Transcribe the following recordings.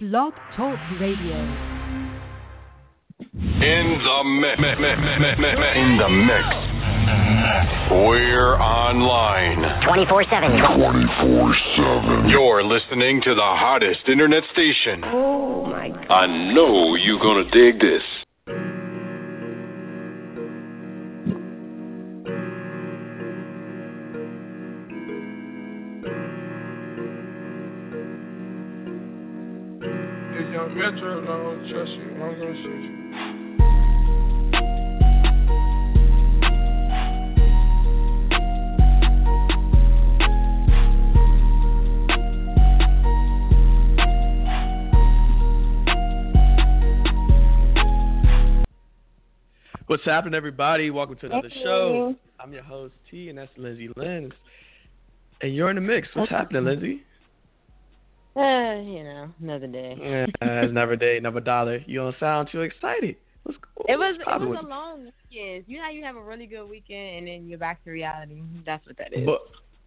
Blog Talk Radio. In the mix. In the mix. We're online. 24 7. 24 7. You're listening to the hottest internet station. Oh my god. I know you're gonna dig this. Trust you, I'm gonna shoot you. What's happening, everybody? Welcome to another show. I'm your host T, and that's Lindsay Lenz. And you're in the mix. What's happening, Lindsay? Uh, you know, another day. Yeah, it's never day, never dollar. You don't sound too excited. What's, what's It was it was a long weekend. You know how you have a really good weekend and then you're back to reality. That's what that is. But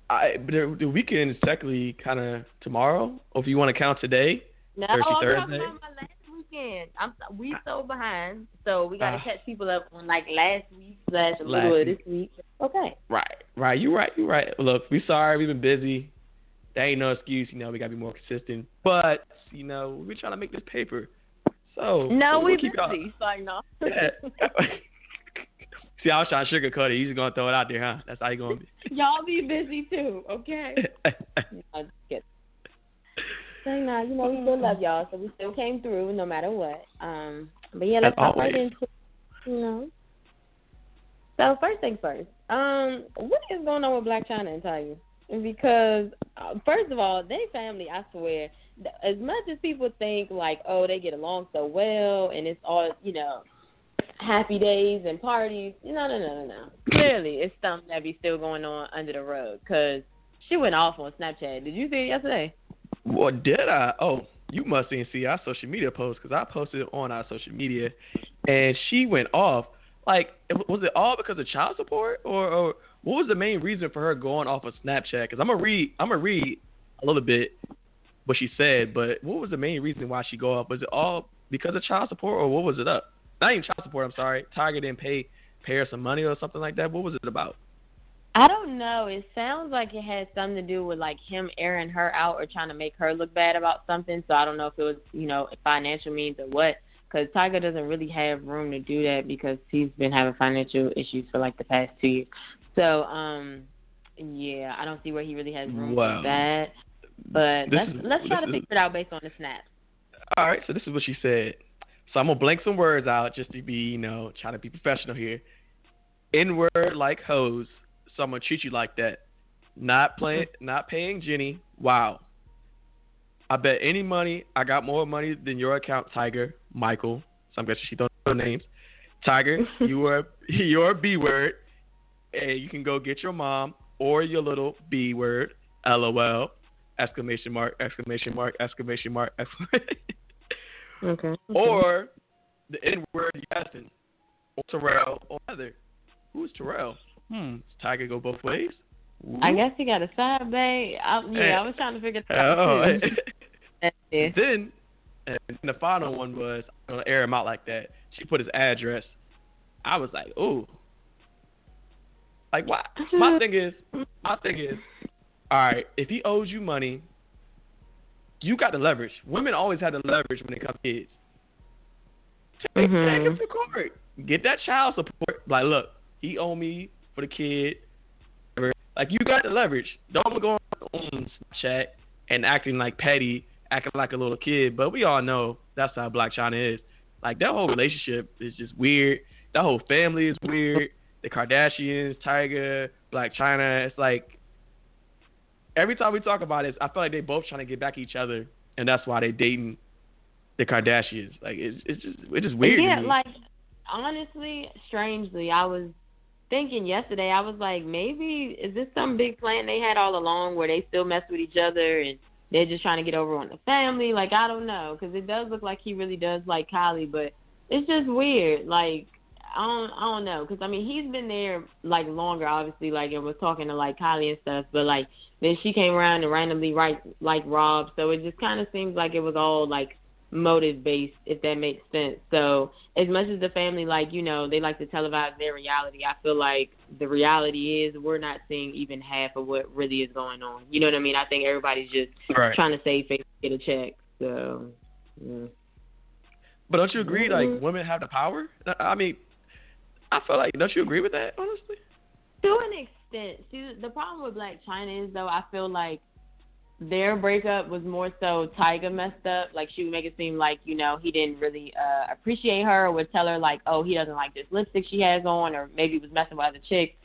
I, but the, the weekend is technically kind of tomorrow. Or if you want to count today, no, Thursday, I'm Thursday? talking about my last weekend. I'm we so behind, so we gotta Ah. catch people up on like last week slash a little this week. Okay. right, right. You right, you right. Look, we sorry, we've been busy. That ain't no excuse. You know, we gotta be more consistent. But you know, we're trying to make this paper. So No, we'll we keep y'all- busy. So no. Yeah. See, I was trying to sugarcoat it. He's gonna throw it out there, huh? That's how you gonna be. Y'all be busy too, okay? I just. So, no, you know, we still love y'all, so we still came through no matter what. Um, but yeah, let's As hop right into you know. So first things first, um, what is going on with Blac Chyna and Tyga? Because Uh, first of all, they family, I swear, as much as people think like, oh, they get along so well and it's all, you know, happy days and parties. No, no, no, no, no. Clearly, it's something that be still going on under the rug. Cause she went off on Snapchat. Did you see it yesterday? What did I? Oh, you must didn't see our social media post because I posted it on our social media, and she went off. Like, was it all because of child support, or, or what was the main reason for her going off of Snapchat? Because I'm gonna read, I'm gonna read a little bit what she said, but what was the main reason why she go off? Was it all because of child support, or what was it up? Not even child support. I'm sorry. Tyga didn't pay pay her some money or something like that. What was it about? I don't know. It sounds like it had something to do with like him airing her out or trying to make her look bad about something. So I don't know if it was, you know, financial means or what. Because Tyga doesn't really have room to do that because he's been having financial issues for like the past two years. So, um, yeah, I don't see where he really has room Wow. for that. But This let's is- let's try to is- figure it out based on the snap. All right, so this is what she said. So I'm gonna blank some words out just to be, you know, trying to be professional here. N word like hoes, so I'm gonna treat you like that. Not playing, not paying Jenny. Wow. I bet any money I got more money than your account, Tyga, Michael. So I'm guessing she don't know names. Tyga, you are you're a B word, and you can go get your mom or your little B word. LOL. Exclamation mark! Exclamation mark! Exclamation mark! Exclamation. Okay. or the N word Yasin, or Terrell, or Heather. Who's Terrell? Hmm. Does Tyga go both ways? I guess he got a side bay. I, yeah, I was trying to figure that out Oh. Yeah. then, and the final one was I'm gonna air him out like that. She put his address. I was like, ooh. Like, why? My thing is, my thing is, all right. If he owes you money, you got the leverage. Women always have the leverage when it comes to kids. Take, Mhm. take him to court. Get that child support. Like, look, he owe me for the kid. Like, you got the leverage. Don't go on Snapchat and acting like petty, acting like a little kid. But we all know that's how Blac Chyna is. Like, that whole relationship is just weird. That whole family is weird. The Kardashians, Tyga, Blac Chyna. It's like every time we talk about it, I feel like they both trying to get back at each other, and that's why they dating the Kardashians. Like it's it's just it's just weird. Yeah, like honestly, strangely, I was thinking yesterday. I was like, maybe is this some big plan they had all along, where they still mess with each other and they're just trying to get over on the family? Like I don't know, because it does look like he really does like Kylie, but it's just weird. Like I don't, I don't know, because I mean he's been there like longer, obviously, like and was talking to like Kylie and stuff, but like then she came around and randomly right like Rob, so it just kind of seems like it was all like motive based, if that makes sense. So as much as the family like, you know, they like to televise their reality, I feel like the reality is we're not seeing even half of what really is going on. You know what I mean? I think everybody's just right. trying to save face, get a check. So yeah. But don't you agree? Mm-hmm. Like women have the power. I mean, I feel like don't you agree with that? Honestly, to an extent. See, the problem with Blac Chyna is though I feel like their breakup was more so Tyga messed up. Like she would make it seem like you know he didn't really uh appreciate her, or would tell her like, oh, he doesn't like this lipstick she has on, or maybe was messing with other chicks.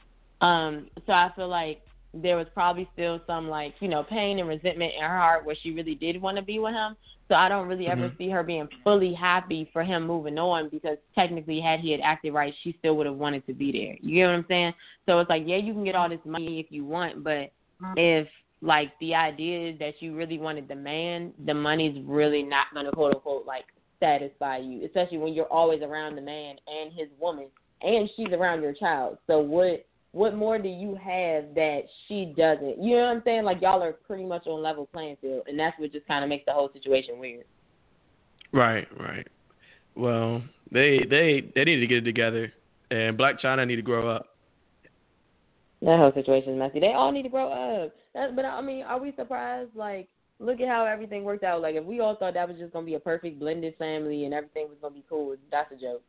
Um, so I feel like there was probably still some like you know pain and resentment in her heart where she really did want to be with him. So I don't really ever Mhm. see her being fully happy for him moving on because technically, had he had acted right, she still would have wanted to be there. You get what I'm saying? So it's like, yeah, you can get all this money if you want, but if like the idea is that you really wanted the man, the money's really not gonna quote unquote like satisfy you, especially when you're always around the man and his woman, and she's around your child. So what what more do you have that she doesn't? You know what I'm saying? Like y'all are pretty much on level playing field, and that's what just kind of makes the whole situation weird. right, right. Well, they they they need to get it together, and Blac Chyna need to grow up. That whole situation is messy. They all need to grow up. That, but I mean, are we surprised? Like, look at how everything worked out. Like, if we all thought that was just gonna be a perfect blended family and everything was gonna be cool, that's a joke.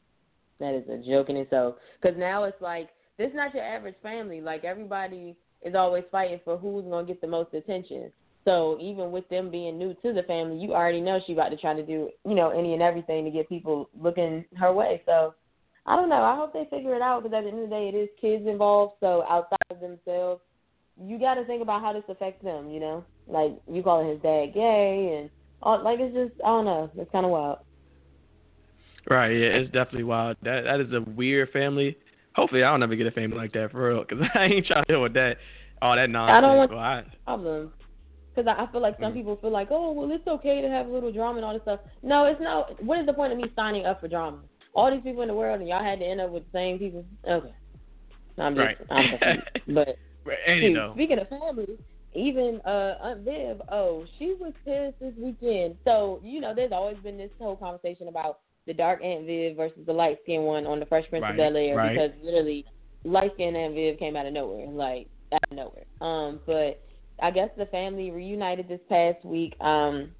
That is a joke in itself. Because now it's like this is not your average family. Like everybody is always fighting for who's gonna get the most attention. So even with them being new to the family, you already know she about to try to do, you know, any and everything to get people looking her way. So I don't know. I hope they figure it out because at the end of the day, it is kids involved. So outside of themselves, you got to think about how this affects them. You know, like you calling his dad gay and all, like it's just I don't know. It's kind of wild. Right. Yeah, it's definitely wild. That that is a weird family. Hopefully, I don't ever get a family like that for real, because I ain't trying to deal with that. All that nonsense. I don't want I- problems. Because I I feel like some Mm. people feel like, oh, well, it's okay to have a little drama and all this stuff. No, it's not. What is the point of me signing up for drama? All these people in the world, and y'all had to end up with the same people. Okay. No, I'm just, Right. I'm confused. But you know. Speaking of family, even uh Aunt Viv, oh, she was pissed this weekend. So, you know, there's always been this whole conversation about the dark Aunt Viv versus the light skinned one on the Fresh Prince Right, of Bel Air right. because literally light skinned Aunt Viv came out of nowhere. Like out of nowhere. Um, but I guess the family reunited this past week, um,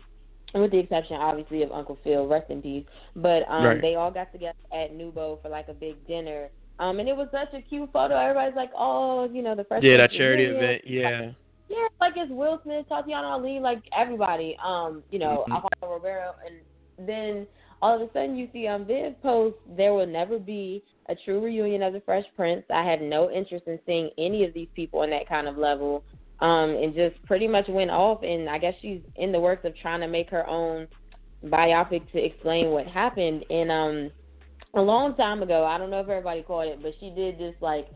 with the exception obviously of Uncle Phil, rest in peace. But um Right. they all got together at Nubo for like a big dinner. Um, and it was such a cute photo. Everybody's like, "Oh, you know, the Fresh Yeah, that charity Bel-Air." event. Yeah. Yeah, like it's Will Smith, Tatyana Ali, like everybody. Um, you know, Mhm. Alfonso Ribeiro, and then all of a sudden you see um Viv post there will never be a true reunion of the Fresh Prince. I have no interest in seeing any of these people on that kind of level. Um, and just pretty much went off and I guess she's in the works of trying to make her own biopic to explain what happened and um a long time ago, I don't know if everybody caught it, but she did this like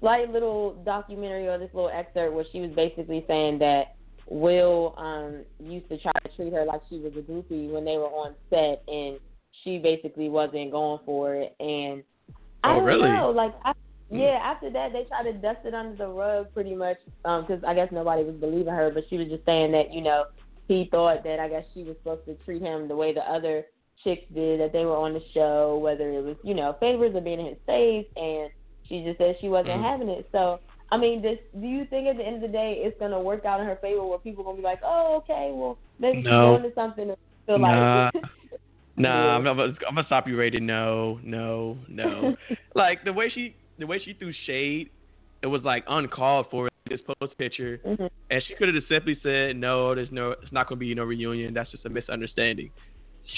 slight little documentary or this little excerpt where she was basically saying that Will um used to try to treat her like she was a groupie when they were on set and she basically wasn't going for it and I Oh, don't really? know like I, Hmm. yeah after that they tried to dust it under the rug pretty much um cuz I guess nobody was believing her but she was just saying that you know he thought that I guess she was supposed to treat him the way the other chicks did that they were on the show whether it was you know favors or being in his face and she just said she wasn't Mhm. having it so I mean, this, do you think at the end of the day it's gonna work out in her favor, where people are gonna be like, "Oh, okay, well maybe she's No. going to something," and feel Nah. like, Nah. I'm, I'm, I'm gonna stop you right there. No, no, no. like the way she, the way she threw shade, it was like uncalled for. This post picture, Mhm. and she could have just simply said, "No, there's no, it's not gonna be no reunion. That's just a misunderstanding."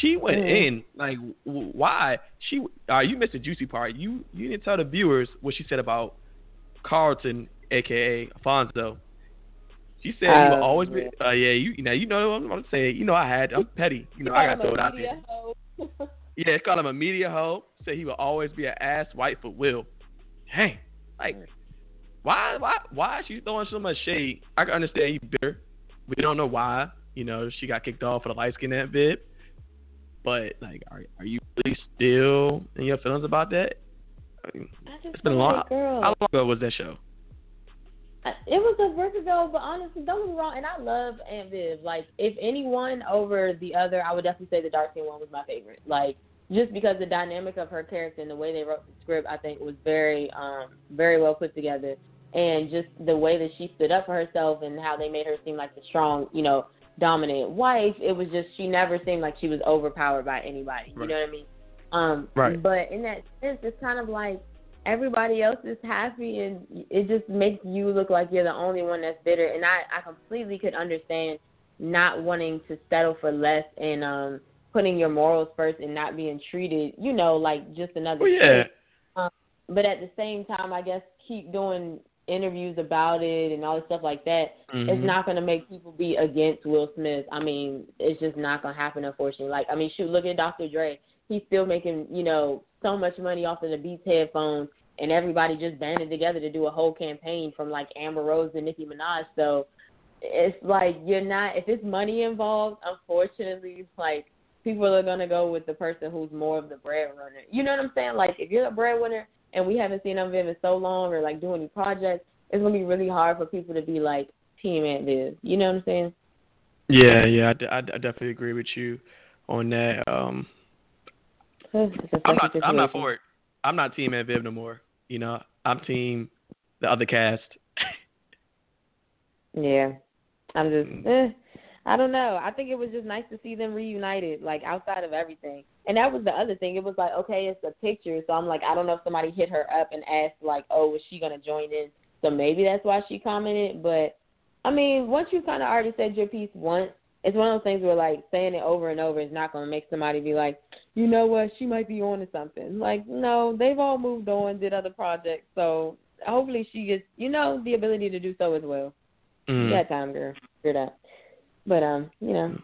She went Mhm. in like, w- why? She, uh, you missed the juicy part. You, you didn't tell the viewers what she said about Carlton, aka Alfonso. She said he will Oh, always be. yeah. Uh, yeah, you, you know, you know, I'm gonna say, you know, I had, I'm petty. You know, I got to throw it out there. Yeah, it's called him a media hoe. Say he will always be an ass white for Will. Dang, like, why, why, why is she throwing so much shade? I can understand you bitter. We don't know why. You know, she got kicked off for the light skin that bit. But like, are are you really still in your feelings about that? It's been a long. girl. How long ago was that show? It was a brick ago, but honestly, don't get me wrong. And I love Aunt Viv. Like, if anyone over the other, I would definitely say the dark skin one was my favorite. Like, just because the dynamic of her character and the way they wrote the script, I think was very, um, very well put together. And just the way that she stood up for herself and how they made her seem like the strong, you know, dominant wife. It was just she never seemed like she was overpowered by anybody. You Right. know what I mean? Um, Right. But in that sense, it's kind of like everybody else is happy, and it just makes you look like you're the only one that's bitter. And I, I completely could understand not wanting to settle for less and um putting your morals first and not being treated, you know, like just another. Well, yeah. Um, but at the same time, I guess keep doing interviews about it and all this stuff like that. Mhm. It's not going to make people be against Will Smith. I mean, it's just not going to happen, unfortunately. Like, I mean, shoot, look at Dr. Dre. He's still making, you know, so much money off of the Beats headphones, and everybody just banded together to do a whole campaign from like Amber Rose and Nicki Minaj. So it's like you're not. If it's money involved, unfortunately, like people are to go with the person who's more of the breadwinner. You know what I'm saying? Like, if you're the breadwinner and we haven't seen them in so long or like doing any projects, it's gonna be really hard for people to be like Team Aunt Viv. You know what I'm saying? Yeah, yeah, I, I, I definitely agree with you on that. Um, I'm not, I'm not for it. I'm not Team Aunt Viv no more. You know, I'm Team the other cast. Yeah, I'm just. Mm. Eh, I don't know. I think it was just nice to see them reunited, like outside of everything. And that was the other thing. It was like, okay, it's a picture, so I'm like, I don't know if somebody hit her up and asked, like, oh, is she gonna join in? So maybe that's why she commented. But I mean, once you kind of already said your piece once, it's one of those things where like saying it over and over is not gonna make somebody be like, you know what, she might be on to something. Like, no, they've all moved on, did other projects, so hopefully she gets, you know, the ability to do so as well. Mm. Got time, girl. Figure it out. But um, you know,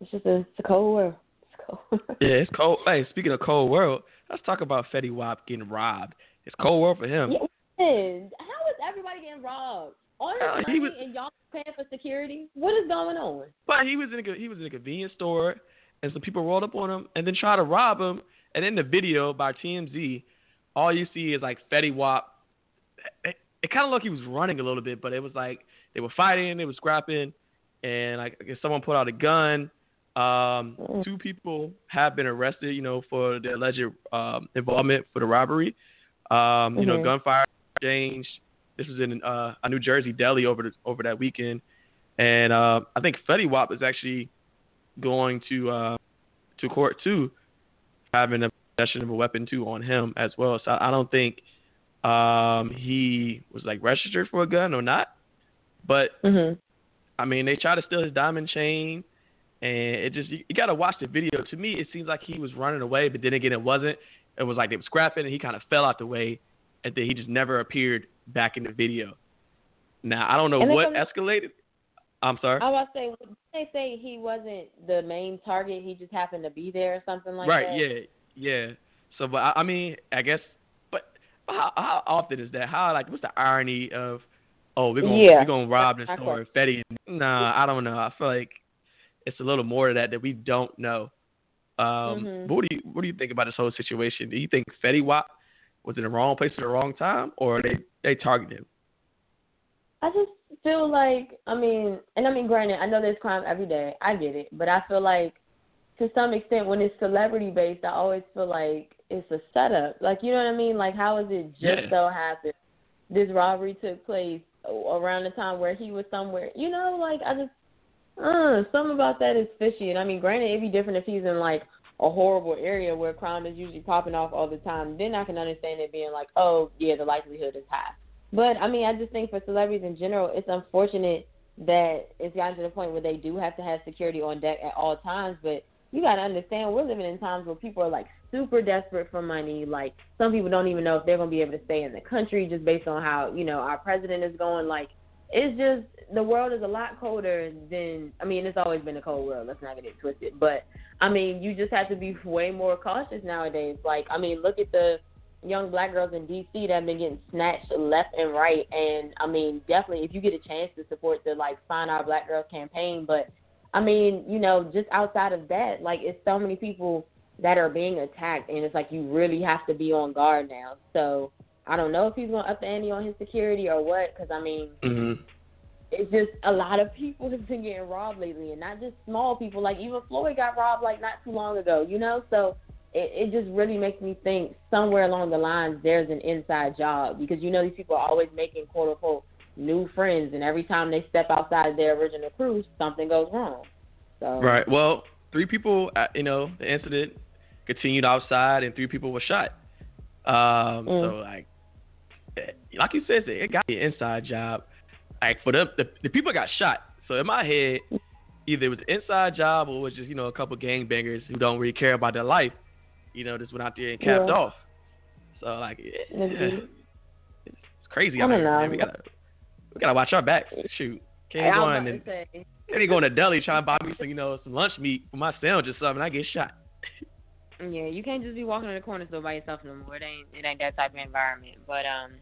it's just a it's a cold world. It's cold. Yeah, it's cold. Hey, speaking of cold world, let's talk about Fetty Wap getting robbed. It's cold world for him. Yeah, it is. How is everybody getting robbed? All this Uh, he money was- and y'all paying for security? What is going on? But he was in a he was in a convenience store, and some people rolled up on him and then tried to rob him. And in the video by TMZ, all you see is like Fetty Wap. It, it kind of looked like he was running a little bit, but it was like they were fighting, they were scrapping, and like I guess someone put out a gun. Um, two people have been arrested, you know, for the alleged um, involvement for the robbery. Um, you know, Mhm. gunfire exchange. This was in uh, a New Jersey deli over the, over that weekend, and uh, I think Fetty Wap is actually going to uh, to court too, having a possession of a weapon too on him as well. So I don't think um, he was like registered for a gun or not, but Mhm. I mean, they tried to steal his diamond chain, and it just you, you got to watch the video. To me, it seems like he was running away, but then again, it wasn't. It was like they were scrapping, and he kind of fell out the way, and then he just never appeared back in the video. Now I don't know what escalated. I'm sorry. I was say, they say he wasn't the main target? He just happened to be there or something like right? that. Right. Yeah, yeah. So, but I, I mean, I guess, but how, how often is that? How like what's the irony of, oh, we're gonna Yeah. we're gonna rob this store, Fetty? Nah, I don't know. I feel like it's a little more to that that we don't know. Um, Mhm. but what do you what do you think about this whole situation? Do you think Fetty Wap was in the wrong place at the wrong time, or they they targeted him? I just feel like, I mean, and I mean, granted, I know there's crime every day. I get it, but I feel like, to some extent, when it's celebrity based, I always feel like it's a setup. Like, you know what I mean? Like, how is it just Yeah. so happened this robbery took place around the time where he was somewhere? You know, like I just, uh, something about that is fishy. And I mean, granted, it'd be different if he's in like a horrible area where crime is usually popping off all the time. Then I can understand it being like, oh yeah, the likelihood is high. But I mean, I just think for celebrities in general, it's unfortunate that it's gotten to the point where they do have to have security on deck at all times. But you got to understand, we're living in times where people are like super desperate for money. Like some people don't even know if they're going to be able to stay in the country just based on how you know our president is going. Like it's just the world is a lot colder than I mean, it's always been a cold world. Let's not get it twisted. But I mean, you just have to be way more cautious nowadays. Like I mean, look at the young black girls in DC that have been getting snatched left and right. And I mean, definitely, if you get a chance to support the like Find Our Black Girls campaign, but I mean, you know, just outside of that, like it's so many people that are being attacked, and it's like you really have to be on guard now. So I don't know if he's going to up the ante on his security or what. Because I mean, mm-hmm. it's just a lot of people have been getting robbed lately, and not just small people. Like even Floyd got robbed like not too long ago. You know, so it, it just really makes me think somewhere along the lines there's an inside job because you know these people are always making quote unquote new friends, and every time they step outside their original crew, something goes wrong. So right. Well, three people, uh, you know, the incident continued outside, and three people were shot. Um, mm. So like, like you said, it got an inside job. Like for the, the the people got shot. So in my head, either it was an inside job or it was just you know a couple gangbangers who don't really care about their life. You know, just went out there and capped yeah. off. So like, yeah, it's crazy. I don't know. Man. We gotta we gotta watch our backs. Shoot, can't go in and can't go in the deli trying to buy me some you know some lunch meat for my sandwich or something. I get shot. Yeah, you can't just be walking in the corner store by yourself no more. It ain't it ain't that type of environment. But um,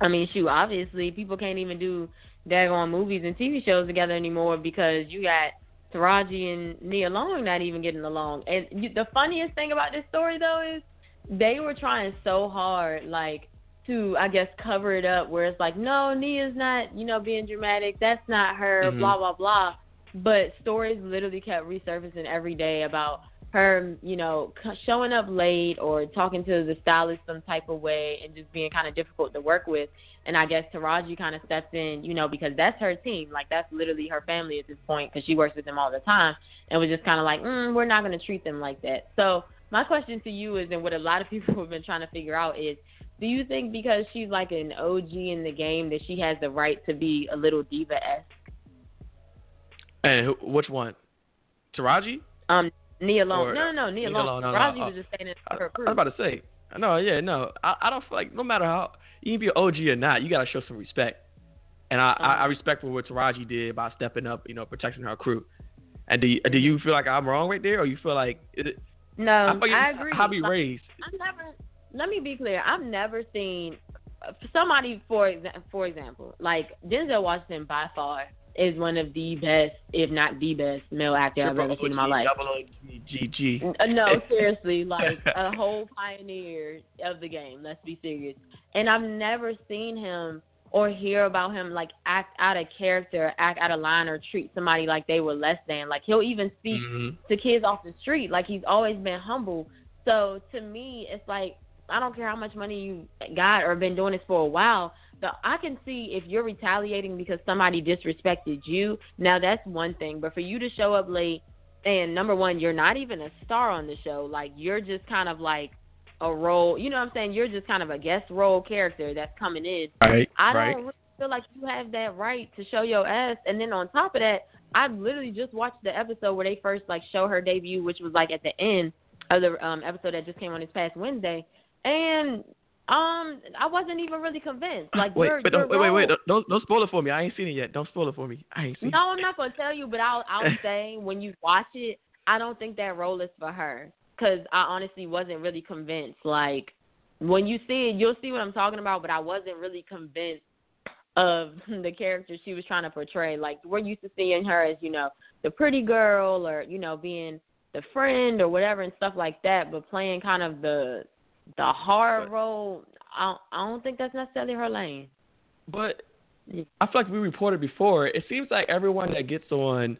I mean, shoot, obviously people can't even do daggone movies and TV shows together anymore because you got Taraji and Nia Long not even getting along. And you, the funniest thing about this story though is they were trying so hard, like to I guess cover it up, where it's like, no, Nia's not, you know, being dramatic. That's not her. Mm-hmm. Blah blah blah. But stories literally kept resurfacing every day about her, you know, showing up late or talking to the stylist some type of way and just being kind of difficult to work with. And I guess Taraji kind of steps in, you know, because that's her team. Like that's literally her family at this point because she works with them all the time, and was just kind of like, mm, we're not going to treat them like that. So my question to you is, and what a lot of people have been trying to figure out is, do you think because she's like an OG in the game that she has the right to be a little diva esque? And which one? Taraji? Um, Nia Long. Or, no, no, no, Nia, Nia Long. No, Raji no, was just saying it I, her crew. I was about to say. No, yeah, no. I, I don't feel like no matter how you can be an OG or not, you gotta show some respect. And I, I, I uh-huh. respect what Taraji did by stepping up, you know, protecting her crew. And do you, do you feel like I'm wrong right there, or you feel like it, no? I, I agree. How be raised? I've never. Let me be clear. I've never seen somebody for for example, like Denzel Washington by far is one of the best, if not the best, male actor I've ever seen in my life. GG. No, seriously, like a whole pioneer of the game. Let's be serious. And I've never seen him or hear about him like act out of character, act out of line, or treat somebody like they were less than. Like he'll even speak mm-hmm. to kids off the street. Like he's always been humble. So to me, it's like I don't care how much money you got or been doing this for a while so I can see if you're retaliating because somebody disrespected you. Now that's one thing, but for you to show up late and number one, you're not even a star on the show. Like you're just kind of like a role. You know what I'm saying? You're just kind of a guest role character that's coming in. Right. I don't really feel like you have that right to show your ass. And then on top of that, I literally just watched the episode where they first like show her debut, which was like at the end of the um episode that just came on this past Wednesday. And um, I wasn't even really convinced. Like, wait, wait, you're wait, wait, wait, don't don't spoil it for me. I ain't seen it yet. Don't spoil it for me. I ain't seen. No, it. I'm not gonna tell you, but I'll I'll say when you watch it, I don't think that role is for her because I honestly wasn't really convinced. Like, when you see it, you'll see what I'm talking about. But I wasn't really convinced of the character she was trying to portray. Like, we're used to seeing her as you know the pretty girl, or you know being the friend or whatever and stuff like that. But playing kind of the the hard role, I don't, I don't think that's necessarily her lane. But I feel like we reported before. It seems like everyone that gets on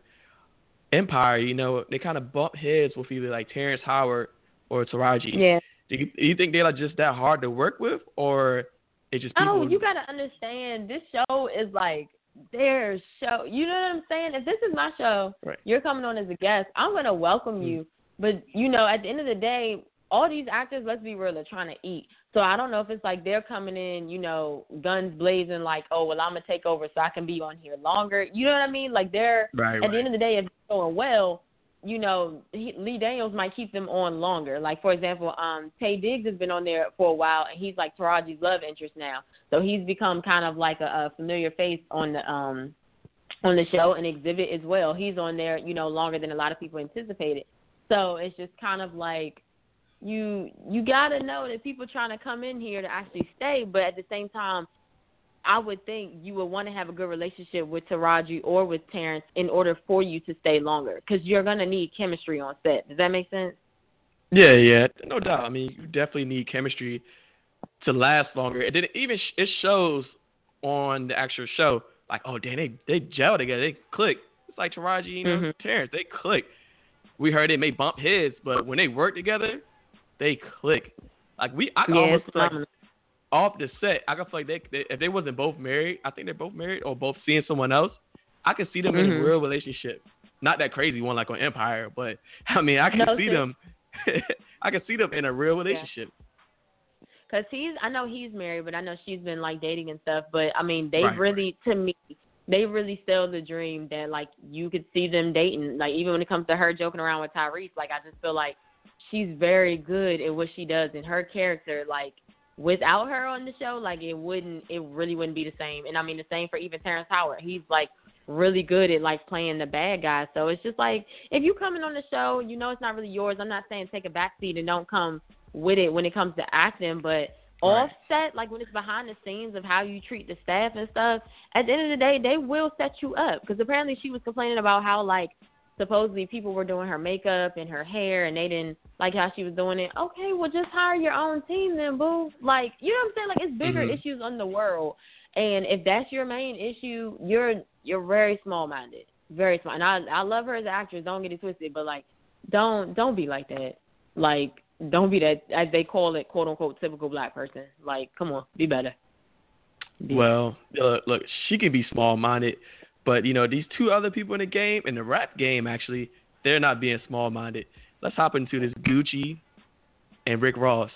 Empire, you know, they kind of bump heads with either like Terrence Howard or Taraji. Yeah. Do you, do you think they're like just that hard to work with, or it's just people? Oh, you gotta understand. This show is like their show. You know what I'm saying? If this is my show, right. you're coming on as a guest. I'm gonna welcome mm. you. But you know, at the end of the day, all these actors, let's be real, are trying to eat. So I don't know if it's like they're coming in, you know, guns blazing, like, oh well, I'm gonna take over so I can be on here longer. You know what I mean? Like they're right, at right. the end of the day, if they're going well, you know, he, Lee Daniels might keep them on longer. Like for example, um, Taye Diggs has been on there for a while, and he's like Taraji's love interest now. So he's become kind of like a, a familiar face on the um on the show and exhibit as well. He's on there, you know, longer than a lot of people anticipated. So it's just kind of like you you gotta know that people trying to come in here to actually stay, but at the same time, I would think you would want to have a good relationship with Taraji or with Terrence in order for you to stay longer, because you're gonna need chemistry on set. Does that make sense? Yeah, yeah, no doubt. I mean, you definitely need chemistry to last longer. And then it even sh- it shows on the actual show like, oh damn, they they gel together, they click. It's like Taraji, you know, Mhm. Terrence, they click. We heard they may bump heads, but when they work together, they click. Like we, I Yeah, almost like off the set, I can feel like they, they if they wasn't both married, I think they're both married or both seeing someone else. I can see them in a real relationship. Not that crazy one like on Empire, but I mean I can No, see sis. them. I can see them in a real relationship. Cause he's, I know he's married, but I know she's been like dating and stuff. But I mean, they Right, really, to me, they really sell the dream that like you could see them dating. Like even when it comes to her joking around with Tyrese, like I just feel like she's very good at what she does, and her character, like without her on the show, like it wouldn't, it really wouldn't be the same. And I mean the same for even Terrence Howard. He's like really good at like playing the bad guy. So it's just like if you coming on the show, you know it's not really yours. I'm not saying take a back seat and don't come with it when it comes to acting, but Right. offset, like when it's behind the scenes of how you treat the staff and stuff, at the end of the day, they will set you up. Because apparently she was complaining about how like supposedly people were doing her makeup and her hair and they didn't like how she was doing it. Okay, well just hire your own team then, boo. Like you know what I'm saying? Like it's bigger Mhm. issues on the world, and if that's your main issue, you're you're very small minded, very small. And I I love her as an actress. Don't get it twisted, but like don't don't be like that. Like don't be that as they call it, quote unquote, typical black person. Like come on, be better. Be- Well, uh, look, she can be small minded, but you know these two other people in the game, in the rap game, actually, they're not being small minded. Let's hop into this Gucci and Rick Ross.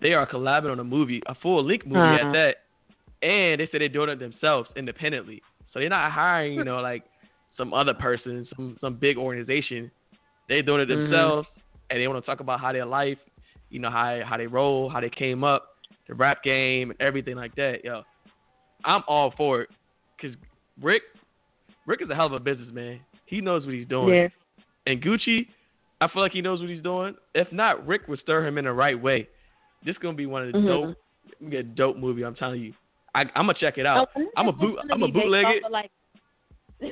They are collabing on a movie, a full length movie Uh-huh. at that, and they said they're doing it themselves independently. So they're not hiring, you know, like some other person, some some big organization. They're doing it Mhm. themselves, and they want to talk about how their life, you know, how how they roll, how they came up, the rap game, and everything like that. Yo, I'm all for it, cause Rick, Rick is a hell of a businessman. He knows what he's doing. yeah. And Gucci, I feel like he knows what he's doing. If not, Rick would stir him in the right way. This gonna be one of the Mhm. dope, get dope movie. I'm telling you. I, I'm gonna check it out. I'm a boot. I'm a bootleg it. of, Like,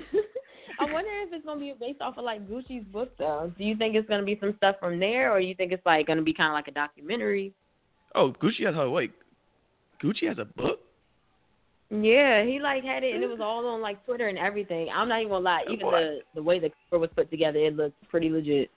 I wonder if it's gonna be based off of like Gucci's book though. Do you think it's gonna be some stuff from there, or you think it's like gonna be kind of like a documentary? Oh, Gucci has her wait. Gucci has a book. Yeah, he like had it, and it was mm-hmm. all on like Twitter and everything. I'm not even gonna lie, even What? the the way the cover was put together, it looks pretty legit.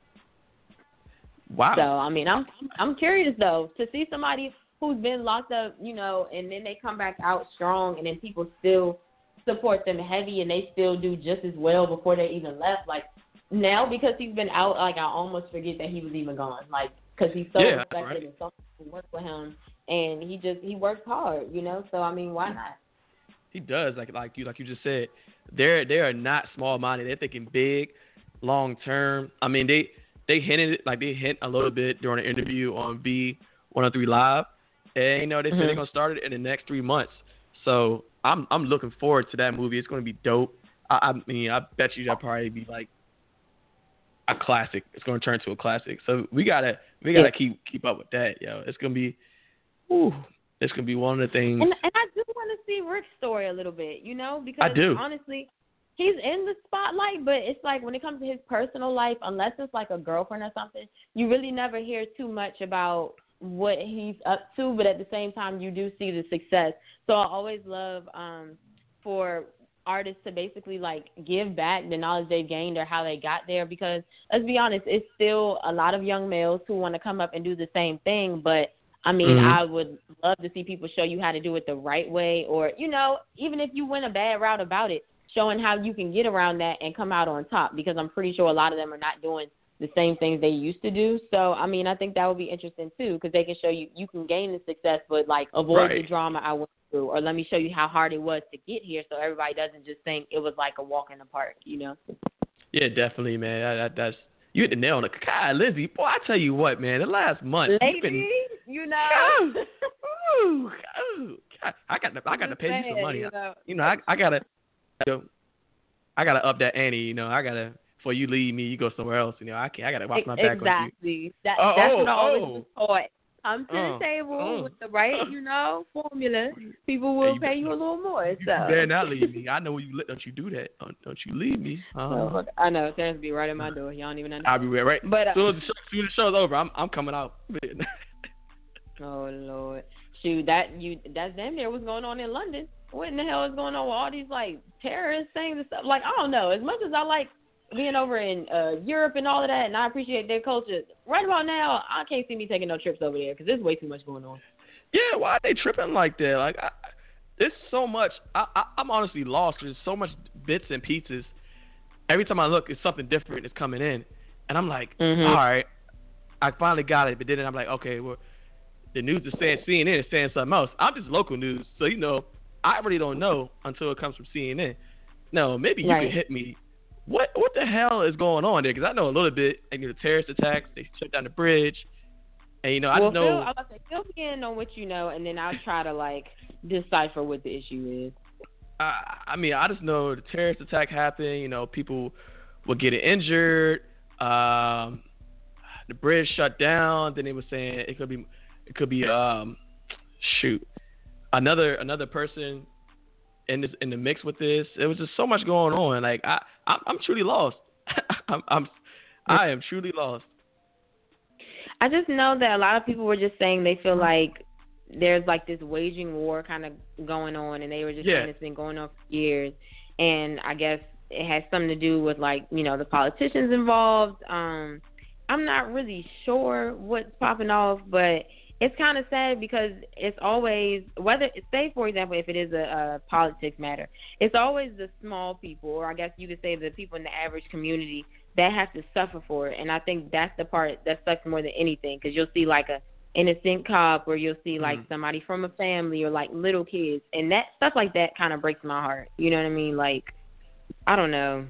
Wow. So I mean, I'm I'm curious though to see somebody who's been locked up, you know, and then they come back out strong, and then people still support them heavy, and they still do just as well before they even left. Like now, because he's been out, like I almost forget that he was even gone. Like because he's so Yeah, respected right. and so people work with him, and he just he works hard, you know. So I mean, why mm. not? He does like like you like you just said. They're they are not small minded. They're thinking big, long term. I mean they they hinted it like they hint a little bit during an interview on B one hundred three live, and you know they said they're Mhm. gonna start it in the next three months. So I'm I'm looking forward to that movie. It's gonna be dope. I, I mean I bet you that'll probably be like a classic. It's gonna turn to a classic. So we gotta we gotta Yeah. keep keep up with that, yo. It's gonna be, ooh, it's gonna be one of the things. And and I do want to see Rick's story a little bit, you know, because do. honestly, he's in the spotlight, but it's like when it comes to his personal life, unless it's like a girlfriend or something, you really never hear too much about what he's up to. But at the same time, you do see the success. So I always love um for artists to basically like give back the knowledge they've gained or how they got there because let's be honest, it's still a lot of young males who want to come up and do the same thing, but I mean, Mhm. I would love to see people show you how to do it the right way, or you know, even if you went a bad route about it, showing how you can get around that and come out on top. Because I'm pretty sure a lot of them are not doing the same things they used to do. So I mean, I think that would be interesting too, because they can show you you can gain the success, but like avoid the drama I went through, or let me show you how hard it was to get here, so everybody doesn't just think it was like a walk in the park, you know. Yeah, definitely, man. That, that, that's you hit the nail on the God, Lizzie. Boy, I tell you what, man. The last month, you've Lady, been, you know. ooh, ooh, God, I got to, I got to pay you some money. You know. You know, I, I gotta, I gotta up that ante. You know, I gotta. Before you leave me, you go somewhere else. You know, I can't. I gotta watch my back on you. exactly. That, Oh, that's oh, what I always oh. taught. Come to Oh, the table oh. with the right, you know, formula. People will you pay you a little more. You So. better not leave me. I know you. Don't you do that. Don't, don't you leave me. Uh, Oh, I know. Terrence be right at my door. Y'all don't even understand. I'll be right. right. But uh, soon as the show, soon as the show's over, I'm I'm coming out. oh Lord, shoot, that you that's damn near what's going on in London. What in the hell is going on with all these like terrorist things and stuff? Like I don't know. As much as I like being over in uh Europe and all of that, and I appreciate their culture. Right about now, I can't see me taking no trips over there because there's way too much going on. Yeah, why are they tripping like that? Like, I, there's so much. I, I, I'm honestly lost. There's so much bits and pieces. Every time I look, it's something different is coming in, and I'm like, Mhm. all right, I finally got it. But then I'm like, okay, well, the news is saying CNN is saying something else. I'm just local news, so you know, I really don't know until it comes from CNN. No, maybe you Right. can hit me. What what the hell is going on there? Because I know a little bit. Like, you know, terrorist attacks. They shut down the bridge, and you know, I well, just know. Phil, I was say, fill me in on what you know, and then I'll try to like decipher what the issue is. I, I mean, I just know the terrorist attack happened. You know, people were getting injured. Um, the bridge shut down. Then they were saying it could be, it could be, um, shoot, another another person in this in the mix with this. There was just so much going on. Like I, I'm, I'm truly lost. I'm, I'm, I am truly lost. I just know that a lot of people were just saying they feel like there's like this waging war kind of going on, and they were just Yeah. saying it's been going on for years. And I guess it has something to do with like you know the politicians involved. Um, I'm not really sure what's popping off, but it's kind of sad because it's always whether say for example if it is a, a politics matter, it's always the small people, or I guess you could say the people in the average community that have to suffer for it. And I think that's the part that sucks more than anything because you'll see like a innocent cop or you'll see like Mhm. somebody from a family or like little kids and that stuff like that kind of breaks my heart. You know what I mean? Like I don't know.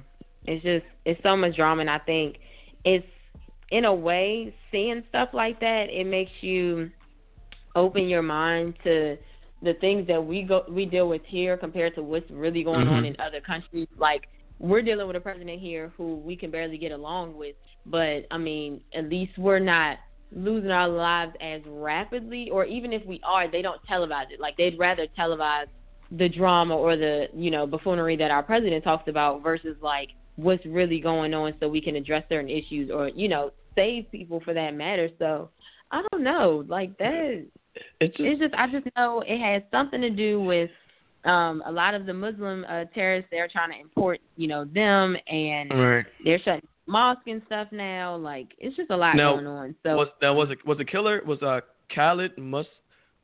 It's just it's so much drama and I think it's in a way seeing stuff like that it makes you open your mind to the things that we go we deal with here compared to what's really going on Mhm. in other countries. Like we're dealing with a president here who we can barely get along with but i mean at least we're not losing our lives as rapidly or even if we are they don't televise it. Like they'd rather televise the drama or the you know buffoonery that our president talks about versus like what's really going on so we can address certain issues or you know save people for that matter. So i don't know. Like that It's just, it's just I just know it has something to do with um a lot of the Muslim uh terrorists they're trying to import, you know, them and right. they're shutting mosque and stuff now. Like it's just a lot Now, going on. So was that was it was the killer was uh Khalid Mus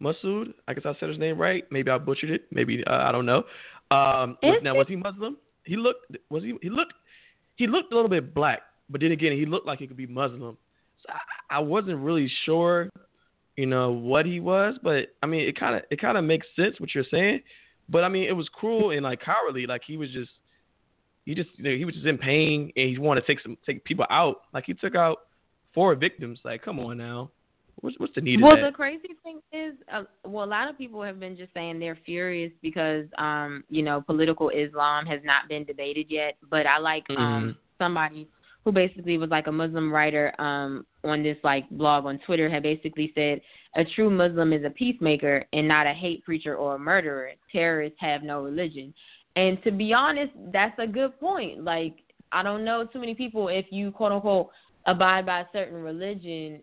Masood? I guess I said his name right. Maybe I butchered it. Maybe uh, I don't know. Um, was, now was he Muslim? He looked was he he looked he looked a little bit black, but then again he looked like he could be Muslim. So I, I wasn't really sure, you know, what he was, but I mean it kind of it kind of makes sense what you're saying. But I mean it was cruel and like cowardly. Like he was just he just you know, he was just in pain and he wanted to take some take people out. Like he took out four victims. Like, come on now, what's what's the need well, the crazy thing is, uh, well, a lot of people have been just saying they're furious because, um, you know, political Islam has not been debated yet. But I like um Mhm. somebody who basically was like a Muslim writer um on this like blog on Twitter had basically said a true Muslim is a peacemaker and not a hate preacher or a murderer. Terrorists have no religion. And to be honest, that's a good point. Like I don't know too many people if you quote unquote abide by a certain religion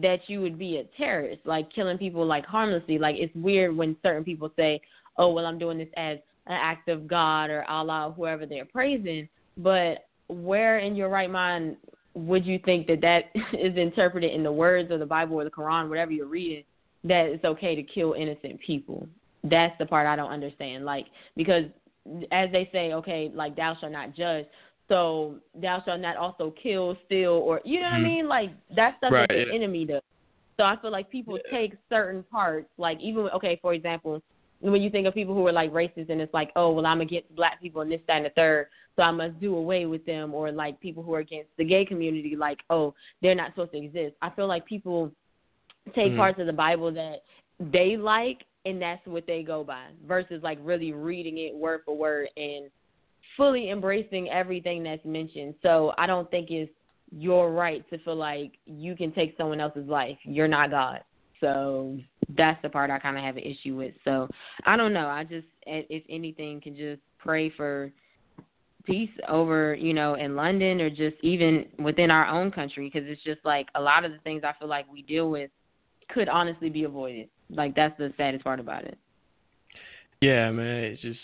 that you would be a terrorist, like killing people like harmlessly. Like it's weird when certain people say, "Oh, well, I'm doing this as an act of God or Allah, or whoever they're praising." But where in your right mind would you think that that is interpreted in the words of the Bible or the Quran, whatever you're reading, that it's okay to kill innocent people? That's the part I don't understand. Like because as they say, okay, like thou shalt not judge. So thou shalt not also kill, steal, or you know what I Mhm. mean? Like that stuff Right, that the yeah. enemy does. So I feel like people take certain parts, like even okay, for example, when you think of people who are like racist and it's like, oh well, I'm against black people and this, that, and the third, so I must do away with them, or like people who are against the gay community, like oh they're not supposed to exist. I feel like people take Mhm. parts of the Bible that they like and that's what they go by, versus like really reading it word for word and fully embracing everything that's mentioned. So I don't think it's your right to feel like you can take someone else's life. You're not God. So that's the part I kind of have an issue with. So I don't know. I just, if anything, can just pray for peace over, you know, in London or just even within our own country because it's just like a lot of the things I feel like we deal with could honestly be avoided. Like that's the saddest part about it. Yeah, man. It's just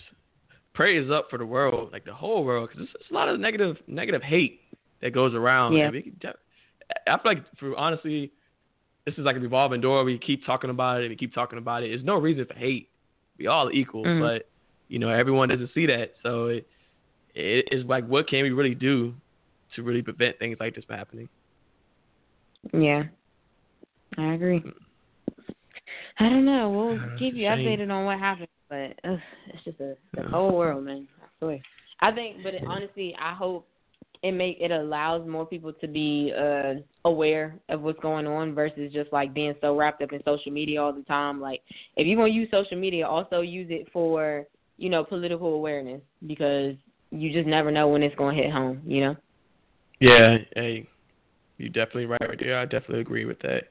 praise up for the world, like the whole world, because there's a lot of negative negative hate that goes around. Yeah. We, I feel like, for honestly, this is like a revolving door. We keep talking about it. We keep talking about it. There's no reason for hate. We all equal, Mhm. but you know everyone doesn't see that. So it, it is like, what can we really do to really prevent things like this from happening? Yeah, I agree. I don't know. We'll Uh, keep you shame. updated on what happens, but ugh, it's just a the whole world, man. I swear. I think, but it, honestly, I hope it make it allows more people to be uh aware of what's going on versus just like being so wrapped up in social media all the time. Like, if you're gonna use social media, also use it for you know political awareness because you just never know when it's gonna hit home. You know. Yeah, hey, you definitely right right there. I definitely agree with that.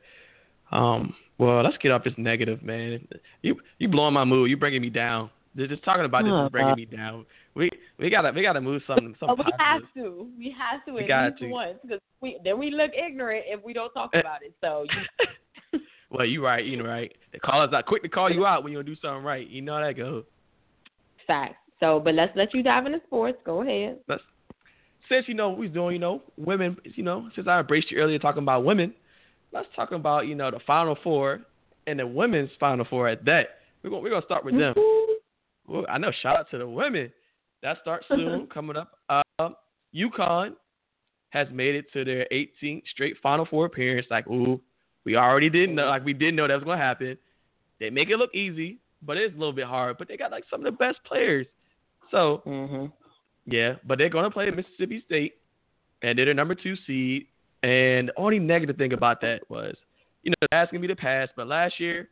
Um, well, let's get off this negative, man. You you blowing my mood. You bringing me down. Just talking about this Oh, is bringing me down. We we gotta we gotta move something. Oh, something we have to. We have to We at got least to. once because we then we look ignorant if we don't talk Eh. about it. So you, well, you right. You know right. Call us out quick to call you out when you do something right. You know how that goes. facts. So, but let's let you dive into sports. Go ahead. Let's since you know what we're doing. You know, women. You know, since I embraced you earlier talking about women, let's talk about you know the Final Four and the women's Final Four at that. We're gonna we're gonna start with them. Well, I know. Shout out to the women. That starts soon, coming up. Uh, UConn has made it to their 18th straight Final Four appearance. Like, ooh, we already didn't know. Like, we didn't know that was gonna happen. They make it look easy, but it's a little bit hard. But they got like some of the best players. So Mhm. yeah, but they're gonna play Mississippi State, and they're the number two seed. And the only negative thing about that was, you know, that's gonna be the past. But last year,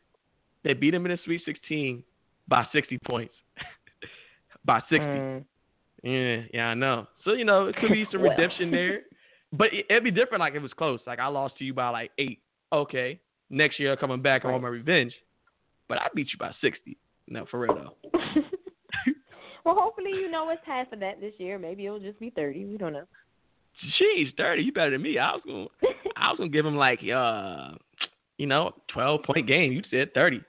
they beat them in the Sweet 16 by 60 points. by 60. Mm. Yeah, yeah, I know. So you know, it could be some Well. redemption there, but it, it'd be different like if it was close. Like I lost to you by like eight. Okay, next year I'm coming back and want my revenge, but I beat you by 60. No, for real though. well, hopefully you know it's half of that this year. Maybe it'll just be thirty. We don't know. Jeez, 30. You better than me. I was gonna. I was gonna give him like uh, you know, twelve point game. You said thirty.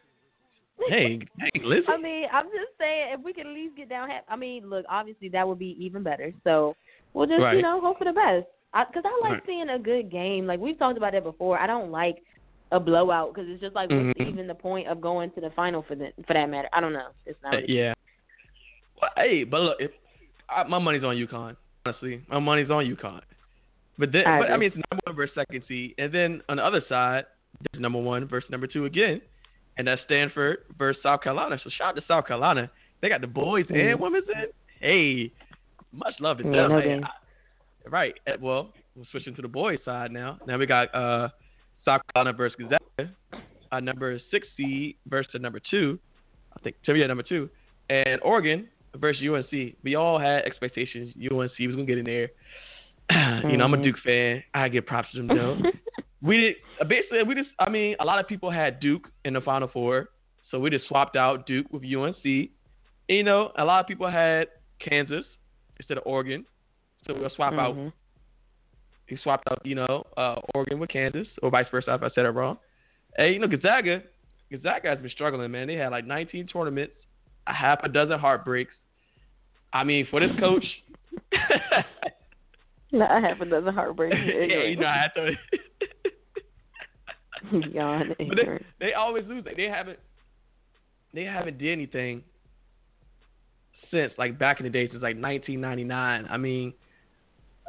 Hey, hey, listen. I mean, I'm just saying if we could at least get down half. I mean, look, obviously that would be even better. So we'll just Right. you know hope for the best. Because I, like Right. seeing a good game. Like we've talked about that before. I don't like a blowout because it's just like what's Mhm. even the point of going to the final for the, for that matter. I don't know. It's not. Uh, yeah. Hey, but look, if I, my money's on UConn. Honestly, my money's on UConn. But then, I but I mean, it's number one versus second seed, and then on the other side, there's number one versus number two again, and that's Stanford versus South Carolina. So shout out to South Carolina. They got the boys Mhm. and women's in. Hey, much love to Yeah, them. no Hey. I- right. eh, Well, we're switching to the boys side now. Now we got uh, South Carolina versus Gonzaga, uh, number six seed versus number two. I think Tibia number two, and Oregon versus UNC. We all had expectations UNC was gonna get in there. you know, I'm a Mhm. Duke fan. I give props to them though. we did basically we just I mean a lot of people had Duke in the Final Four, so we just swapped out Duke with UNC. And, you know, a lot of people had Kansas instead of Oregon, so we'll swap out. Mhm. We swapped out you know uh, Oregon with Kansas or vice versa if I said it wrong. Hey, you know Gonzaga, Gonzaga has been struggling, man. They had like 19 tournaments, a half a dozen heartbreaks. I mean, for this coach. No, I have a dozen heartbreaks. yeah, you know, I had to. But They, they always lose. They haven't they haven't did anything since like back in the day since like 1999. I mean,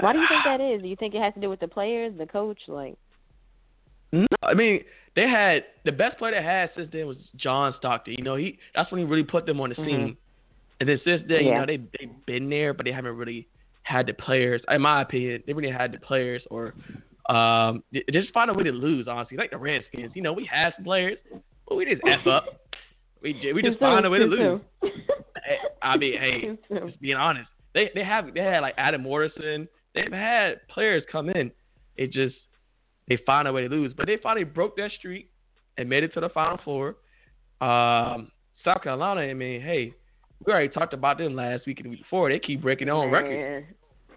Why do you think that is? Do you think it has to do with the players, the coach? Like, no, I mean they had the best player they had since then was John Stockton. You know, he that's when he really put them on the Mhm. scene. And then since then, you know, they they've been there, but they haven't really had the players. In my opinion, they really had the players or um just find a way to lose. Honestly, like the Redskins. You know, we had some players, but we just f up. We we just find a way to lose. I mean, hey, just being honest, they they have they had like Adam Morrison. They've had players come in. It just they find a way to lose, but they finally broke that streak and made it to the Final Four. Um, South Carolina, I mean, hey, we already talked about them last week and the week before. They keep breaking their own records. Man.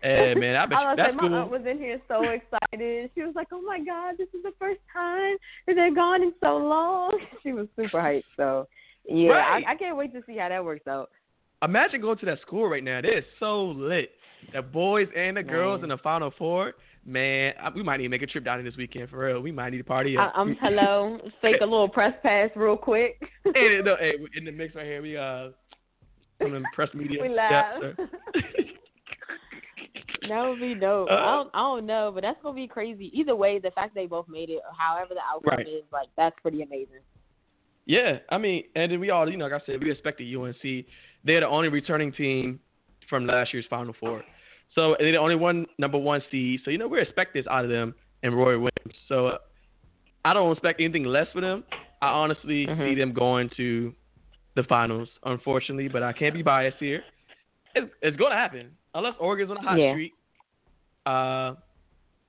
Hey, man, I bet I you was that's like, my aunt was in here so excited. She was like, "Oh my God, this is the first time haven't been gone in so long. She was super hyped. So yeah, Right. I, I can't wait to see how that works out. Imagine going to that school right now. They're so lit. The boys and the girls Man. in the Final Four. Man, we might need to make a trip down there this weekend for real. We might need to party I, up. I'm hello. Fake a little press pass real quick. hey, no, hey, in the mix right here, we uh, from the press media. We live. sir. That would be dope. Uh, I don't, I don't know, but that's gonna be crazy. Either way, the fact they both made it, however the outcome Right. is, like that's pretty amazing. Yeah, I mean, and then we all, you know, like I said, we expected UNC. They're the only returning team from last year's Final Four. So they're the only one number one seed. So you know, we expect this out of them and Roy Williams. So uh, I don't expect anything less for them. I honestly Mhm. see them going to the finals, unfortunately, but I can't be biased here. It's, it's going to happen unless Oregon's on a hot Yeah. streak. Uh,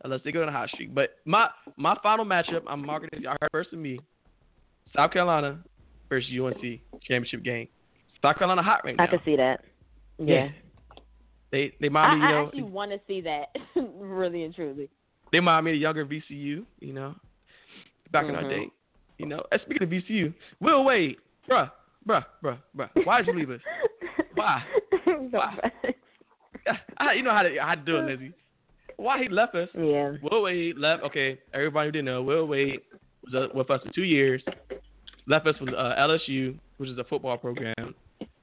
unless they go on a hot streak. But my my final matchup, I'm marking it. Y'all heard first of me. South Carolina versus UNC championship game. South Carolina hot right now. I can see that. Yeah. They they I, remind me, you I know, actually want to see that, really and truly. they remind me the younger VCU. You know, back in our Mhm. day. You know, and speaking of VCU, Will Wade, bruh, bruh, bruh, bruh. Why did you leave us? Why? Why? I, you know how to how to do it, Lizzie. Why he left us? yeah. Will Wade left. Okay, everybody who didn't know, Will Wade was with us for two years. Left us with uh, LSU, which is a football program.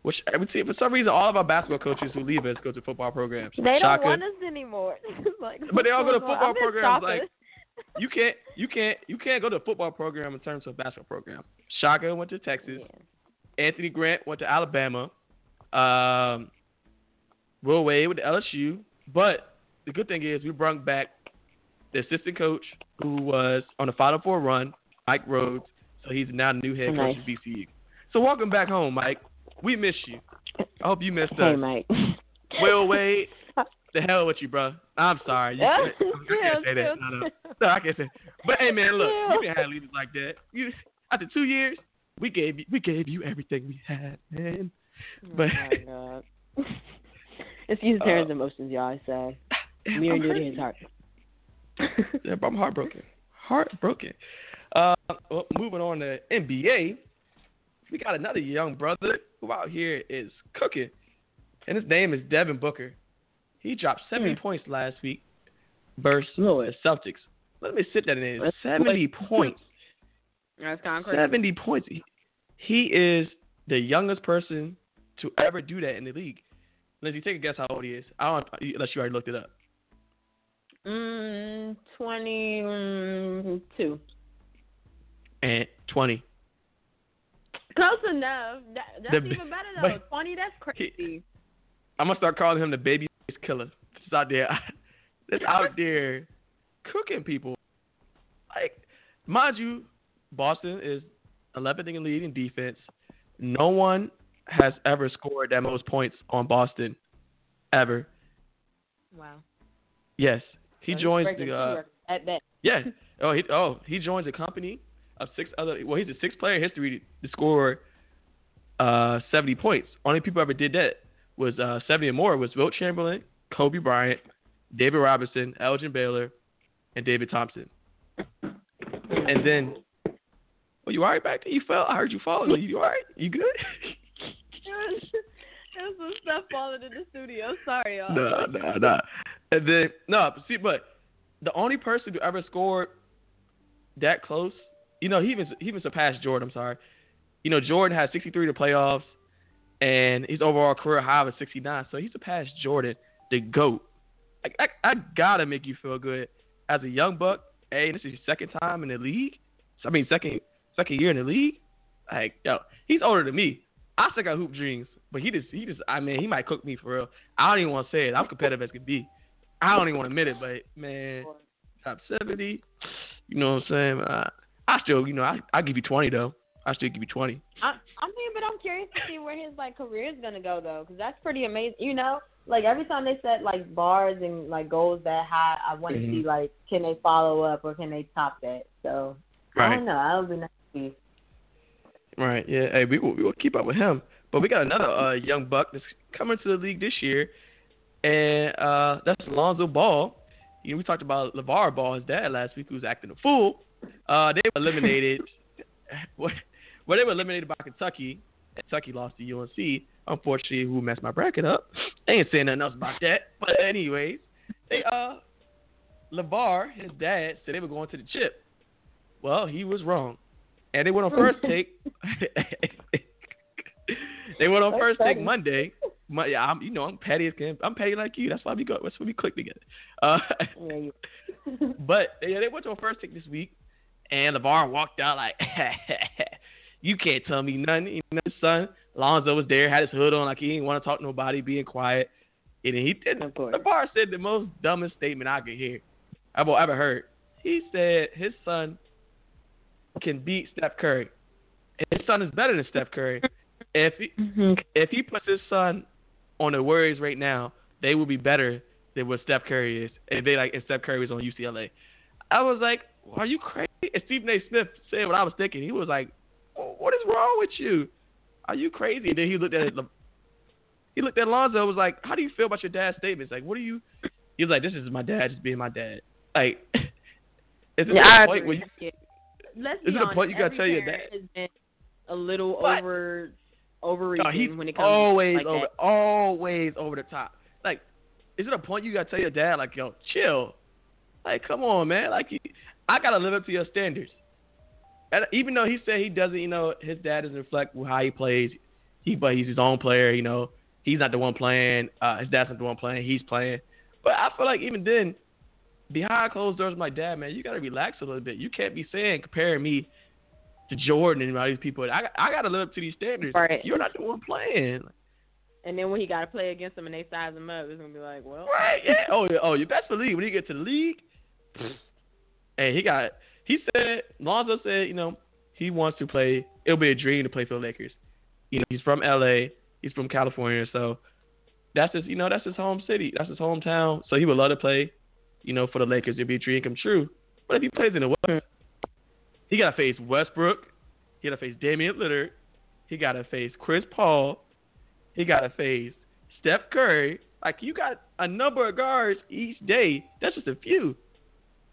Which see for some reason all of our basketball coaches who leave us go to football programs. They don't want us anymore. like, But they all go to football? I'm programs, like- You can't you can't you can't go to a football program in terms of a basketball program. Shaka went to Texas. Yeah. Anthony Grant went to Alabama. Um, Will Wade with LSU. But the good thing is we brought back the assistant coach who was on the Final Four run, Mike Rhodes. So he's now the new head coach Nice. of VCU. So welcome back home, Mike. We miss you. I hope you missed Hey, us. Mike. Will Wade, the hell with you, bro. I'm sorry. You can't, I can't say that. No, no. no, I can't say. But hey, man, look, you didn't have leaders like that. You after two years, we gave you we gave you everything we had, man. But Oh, my God. Excuse Uh, Terrence's emotions, y'all. It's. I'm Near and dear to his heart. Yeah, but I'm heartbroken. Heartbroken. Uh, well, moving on to NBA, we got another young brother who out here is cooking, and his name is Devin Booker. He dropped 70 Hmm. points last week versus Lord. the Celtics. Let me sit that in. 70 points. That's kind of crazy. 70 points. He, he is the youngest person to ever do that in the league. Lindsay, take a guess how old he is. I don't unless you already looked it up. Mm, 22. And 20. Close enough. That, that's The- even better, though. but- 20, that's crazy. I'm gonna start calling him the baby face killer. That's out there. That's out there cooking people. Like, mind you, Boston is 11th in the league in defense. No one has ever scored that most points on Boston, ever. Wow. Yes, he So joins the. Uh, at that. yeah. Oh, he oh he joins a company of six other. Well, he's the sixth player in history to score uh 70 points. Only people ever did that was uh 70 or more was Wilt Chamberlain, Kobe Bryant, David Robinson, Elgin Baylor, and David Thompson. And then, well, you all right back there? You fell? I heard you fall. You all right? You good? There was some stuff falling in the studio. Sorry, y'all. no, no, no. And then no, but see, but the only person who ever scored that close, you know, he even he even surpassed Jordan. I'm sorry. You know, Jordan had 63 to playoffs, and his overall career high was 69. So he surpassed Jordan, the goat. Like, I, I gotta make you feel good as a young buck. Hey, this is your second time in the league. I mean, second second year in the league. Like, yo, he's older than me. I still got hoop dreams, but he just he just I mean he might cook me for real. I don't even want to say it. I'm competitive as can be. I don't even want to admit it, but man, top seventy. You know what I'm saying? Uh, I still, you know, I I give you twenty though. I still give you twenty. I, I mean, but I'm curious to see where his like career is gonna go though, because that's pretty amazing. You know, like every time they set like bars and like goals that high, I want to Mhm. see like can they follow up or can they top that. So I don't know. I would be nice see. Right. Yeah. Hey, we will we will keep up with him. But we got another uh, young buck that's coming to the league this year, and uh, that's Alonzo Ball. You know, we talked about LeVar Ball, his dad, last week, who was acting a fool. Uh, they were eliminated. well, they were eliminated by Kentucky. Kentucky lost to UNC. Unfortunately, who messed my bracket up. They ain't saying nothing else about that. But anyways, they uh, LeVar, his dad, said they were going to the chip. Well, he was wrong, and they went on first take. they went on That's first funny. take Monday. My, yeah, I'm, you know, I'm petty as can. I'm petty like you. That's why we go. That's why we click together. Uh, Yeah, but yeah, they went to a first take this week, and LeVar walked out like, "You can't tell me nothing." You know, his son Lonzo was there, had his hood on, like he didn't want to talk to nobody, being quiet. And he didn't. LeVar said the most dumbest statement I could hear, I've ever heard. He said his son can beat Steph Curry. His son is better than Steph Curry. If he, mm-hmm. if he puts his son on the Warriors right now, they will be better than what Steph Curry is. If they like, if Steph Curry was on UCLA, I was like, "Are you crazy?" And Stephen A. Smith said what I was thinking. He was like, "What is wrong with you? Are you crazy?" And then he looked at it. He looked at Lonzo. and Was like, "How do you feel about your dad's statements? Like, what do you?" He was like, "This is my dad just being my dad." Like, is Yeah, a point where you? Let's Is be it a point you gotta tell your dad? Has been a little But- over overreaching No, he's when it comes always to like over, always over the top. Like, is it a point you gotta tell your dad, like, yo, chill? Like, come on, man. Like, you, I gotta live up to your standards. And even though he said he doesn't, you know, his dad doesn't reflect how he plays. He, but he's his own player. You know, he's not the one playing. Uh, his dad's not the one playing. He's playing. But I feel like even then, behind closed doors, my dad, man, you gotta relax a little bit. You can't be saying comparing me to Jordan and all these people. I I gotta live up to these standards. Right. You're not the one playing. And then when he got to play against them and they size him up, it's gonna be like, well, Right? Yeah. Oh, yeah. Oh, you best believe when he get to the league. Hey, he got. He said Lonzo said, you know, he wants to play. It'll be a dream to play for the Lakers. You know, he's from L.A. He's from California, so that's his. You know, that's his home city. That's his hometown. So he would love to play. You know, for the Lakers, it'd be a dream come true. But if he plays in the West, he got to face Westbrook. He got to face Damian Lillard. He got to face Chris Paul. He got to face Steph Curry. Like you got a number of guards each day. That's just a few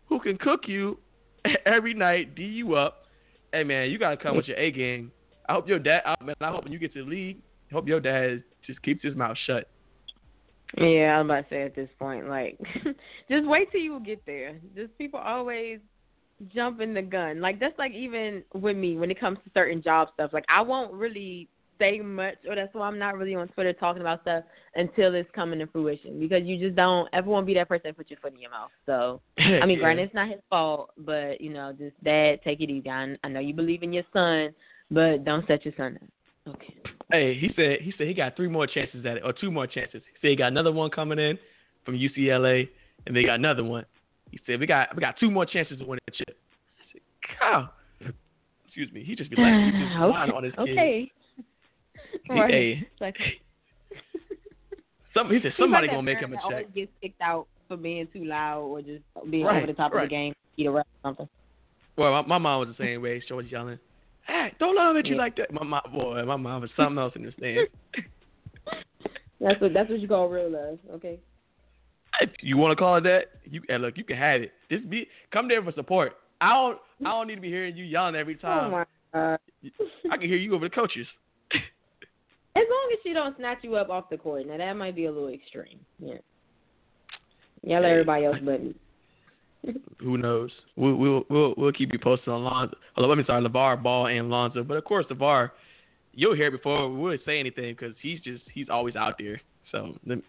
who can cook you every night, d you up. Hey man, you gotta come with your A game. I hope your dad. I, man, I hope when you get to the league, I hope your dad just keeps his mouth shut. Yeah, I'm about to say at this point, like, just wait till you get there. Just people always jumping the gun. Like that's like even with me when it comes to certain job stuff. Like I won't really say much, or that's why I'm not really on Twitter talking about stuff until it's coming to fruition because you just don't ever want to be that person that put your foot in your mouth. So I mean, Yeah. granted, it's not his fault, but you know, just dad, take it easy. I, I know you believe in your son, but don't set your son up. Okay. Hey, he said he said he got three more chances at it, or two more chances. He said he got another one coming in from UCLA, and they got another one. He said we got we got two more chances to win the chip. I said, Cow. Excuse me. He just be like he just lying on his kid. okay. He- Right. hey, Like, some, he said somebody like gonna make him a that always check. gets kicked out for being too loud or just being Right, over the top right. of the game, eat a rap or something. Well, my, my mom was the same way. She was yelling, "Hey, don't let him hit you Yeah. like that." My mom, boy, my mom was something else in the stand. That's what that's what you call real love, okay? if you want to call it that, you and look, you can have it. Just be come there for support. I don't I don't need to be hearing you yelling every time. Oh time. my god. I can hear you over the coaches. As long as she don't snatch you up off the court, now that might be a little extreme. Yeah. Yell at everybody else but me. Who knows? We'll we'll we'll, we'll keep you posted on Lonzo. Let me sorry, Levar Ball and Lonzo. But of course, Levar, you'll hear it before we wouldn't say anything because he's just he's always out there. So the,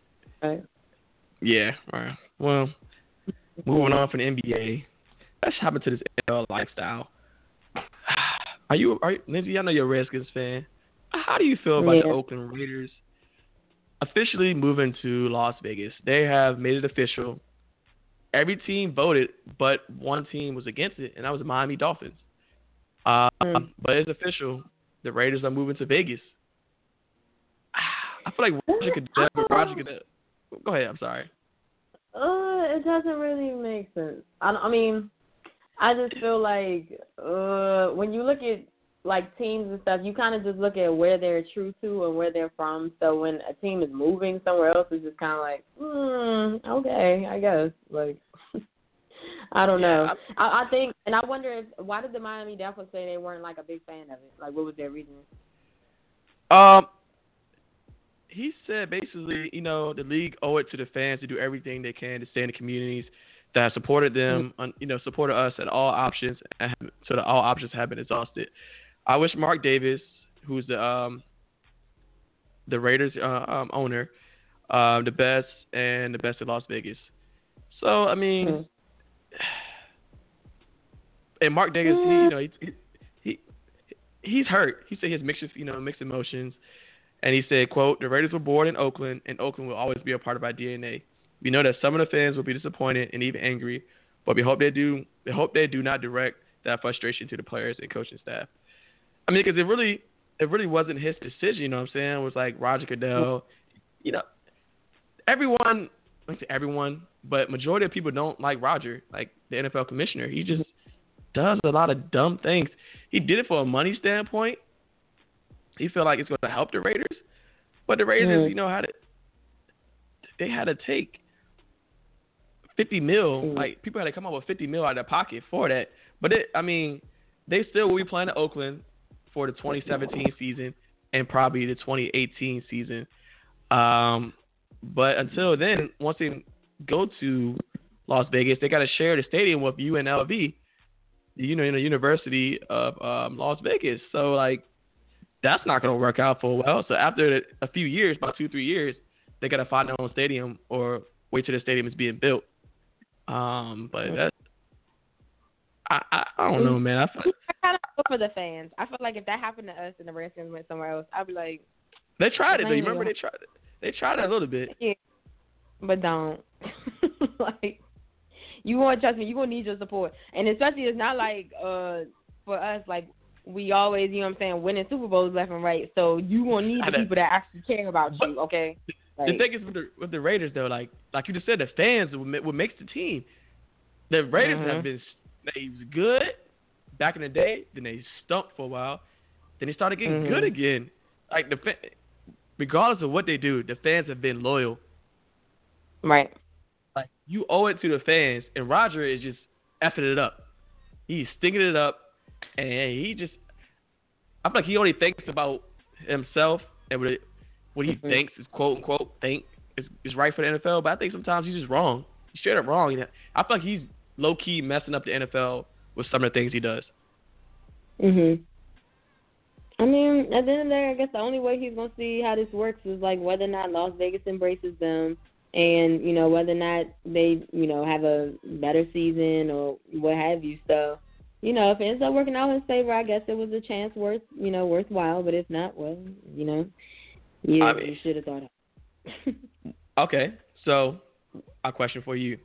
Right. yeah, all right. Well, moving on from the NBA, let's hop into this NFL lifestyle. Are you are you, Lindsay? I know you're a Redskins fan. How do you feel about the Oakland Raiders officially moving to Las Vegas? They have made it official. Every team voted, but one team was against it, and that was the Miami Dolphins. Um, Mm. But it's official. The Raiders are moving to Vegas. I feel like Roger could. Roger could. Go ahead. I'm sorry. Uh, it doesn't really make sense. I, I mean, I just feel like uh, when you look at like teams and stuff, you kind of just look at where they're true to and where they're from. So when a team is moving somewhere else, it's just kind of like, hmm, okay, I guess. Like, I don't know. Yeah, I, I think, and I wonder if why did the Miami Dolphins say they weren't like a big fan of it? Like, what was their reason? Um, he said basically, you know, the league owe it to the fans to do everything they can to stay in the communities that supported them, Mm-hmm. you know, supported us at all options, and so that all options have been exhausted. I wish Mark Davis, who's the um the Raiders uh, um, owner, um, the best and the best in Las Vegas. So I mean, Mhm. and Mark Davis, he, Mm. you know, he, he he's hurt. He said he has mixed, you know, mixed emotions, and he said, "quote The Raiders were born in Oakland, and Oakland will always be a part of our DNA. We know that some of the fans will be disappointed and even angry, but we hope they do. We hope they do not direct that frustration to the players and coaching staff. I mean, because it really, it really wasn't his decision. You know what I'm saying? It was like Roger Goodell. You know, everyone, I say everyone, but majority of people don't like Roger, like the NFL commissioner. He just does a lot of dumb things. He did it for a money standpoint. He felt like it's going to help the Raiders, but the Raiders, Mhm. you know, had to they had to take fifty mil. Mhm. Like people had to come up with fifty mil out of their pocket for that. But it, I mean, they still will be playing in Oakland for the 2017 season and probably the 2018 season. Um, but until then, once they go to Las Vegas, they got to share the stadium with UNLV, you know, in the University of um, Las Vegas. So like, that's not going to work out for a while. So after a few years, about two three years, they got to find their own stadium or wait till the stadium is being built. Um, but that's I, I I don't know, man. I feel, I kind of feel for the fans. I feel like if that happened to us and the Redskins went somewhere else, I'd be like, they tried it. Though. You remember they tried it. They tried it a little bit. yeah, but don't. like, you won't trust me. You gonna need your support, and especially it's not like uh for us like we always, you know what I'm saying, winning Super Bowls left and right. So you gonna need the people that actually care about you. Okay. The Like, thing is with the with the Raiders though, like like you just said, the fans what, makes the team. The Raiders Mhm. have been they was good back in the day, then they stunk for a while, then they started getting Mhm. good again. Like the regardless of what they do, the fans have been loyal. right. Like you owe it to the fans, and Roger is just effing it up. He's stinking it up, and he just I feel like he only thinks about himself and what, it, what he Mhm. thinks is quote unquote think is, is right for the NFL. But I think sometimes he's just wrong. He's straight up wrong. You know? I feel like he's low key messing up the NFL with some of the things he does. Mhm. I mean, at the end of the day, I guess the only way he's gonna see how this works is like whether or not Las Vegas embraces them, and you know whether or not they, you know, have a better season or what have you. So, you know, if it ends up working out in his favor, I guess it was a chance worth, you know, worthwhile. But if not, well, you know, you, I mean- you should have thought. Of. Okay, so a question for you: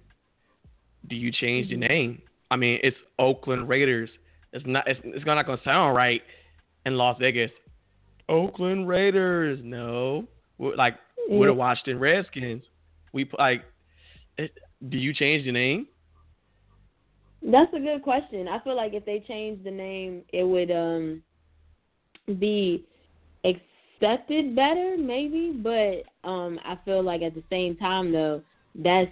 Do you change the name? I mean, it's Oakland Raiders. It's not. It's, it's not going to sound right in Las Vegas. Oakland Raiders. No, we're, like we're the Washington Redskins. We like. It, do you change the name? That's a good question. I feel like if they changed the name, it would um be accepted better, maybe. But um, I feel like at the same time though, that's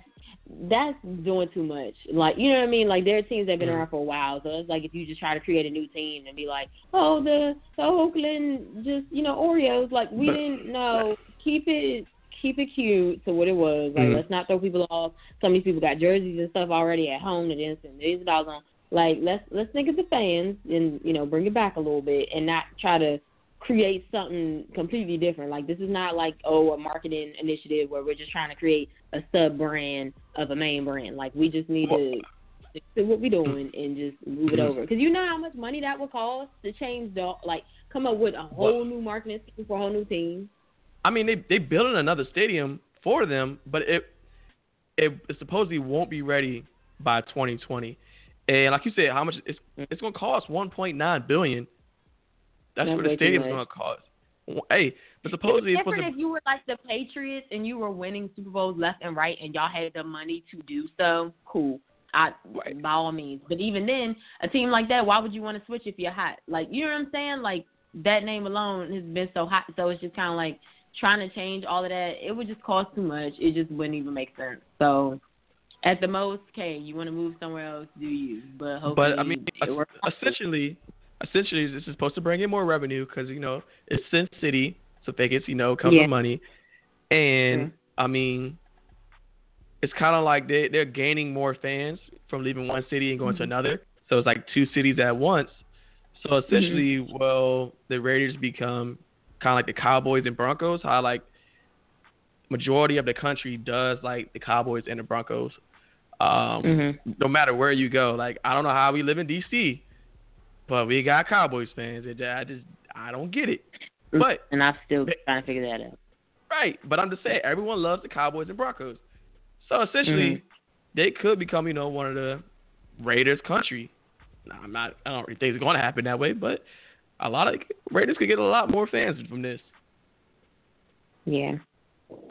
that's doing too much. Like you know what I mean? Like there are teams that've been Mhm. around for a while, so it's like if you just try to create a new team and be like, oh the the Oakland just you know Oreos, like we didn't know. Keep it keep it cute to what it was. Like Mhm. let's not throw people off. Some of these people got jerseys and stuff already at home that didn't spend millions of dollars on. Like let's let's think of the fans and you know bring it back a little bit and not try to create something completely different. Like this is not like oh a marketing initiative where we're just trying to create a sub brand of a main brand. Like we just need to stick to what we're doing and just move it Mhm. over. Because you know how much money that would cost to change the like come up with a whole new marketing scheme for a whole new team. I mean, they they building another stadium for them, but it it, it supposedly won't be ready by 2020. And like you said, how much it's it's going to cost 1.9 billion. That's That's what the stadium's going to cost. Hey, but supposedly it's different if you were like the Patriots and you were winning Super Bowls left and right and y'all had the money to do so. Cool. I Right. by all means. But even then, a team like that, why would you want to switch if you're hot? Like you know what I'm saying? Like that name alone has been so hot, so it's just kind of like trying to change all of that. It would just cost too much. It just wouldn't even make sense. So At the most, okay, you want to move somewhere else, do you? But hopefully, But I mean, essentially, essentially, this is supposed to bring in more revenue because you know it's Sin City, so Vegas, you know, comes Yeah. with money, and Yeah. I mean, it's kind of like they they're gaining more fans from leaving one city and going to Mm-hmm. another. So it's like two cities at once. So essentially, Mm-hmm. well, the Raiders become kind of like the Cowboys and Broncos. How like majority of the country does like the Cowboys and the Broncos. Um, Mhm. no matter where you go. Like I don't know how we live in DC, but we got Cowboys fans. It, I just I don't get it. But and I'm still trying to figure that out. right, but I'm just saying everyone loves the Cowboys and Broncos. So essentially, Mhm. they could become you know one of the Raiders country. Now, I'm not. I don't really think it's going to happen that way, but a lot of Raiders could get a lot more fans from this. Yeah.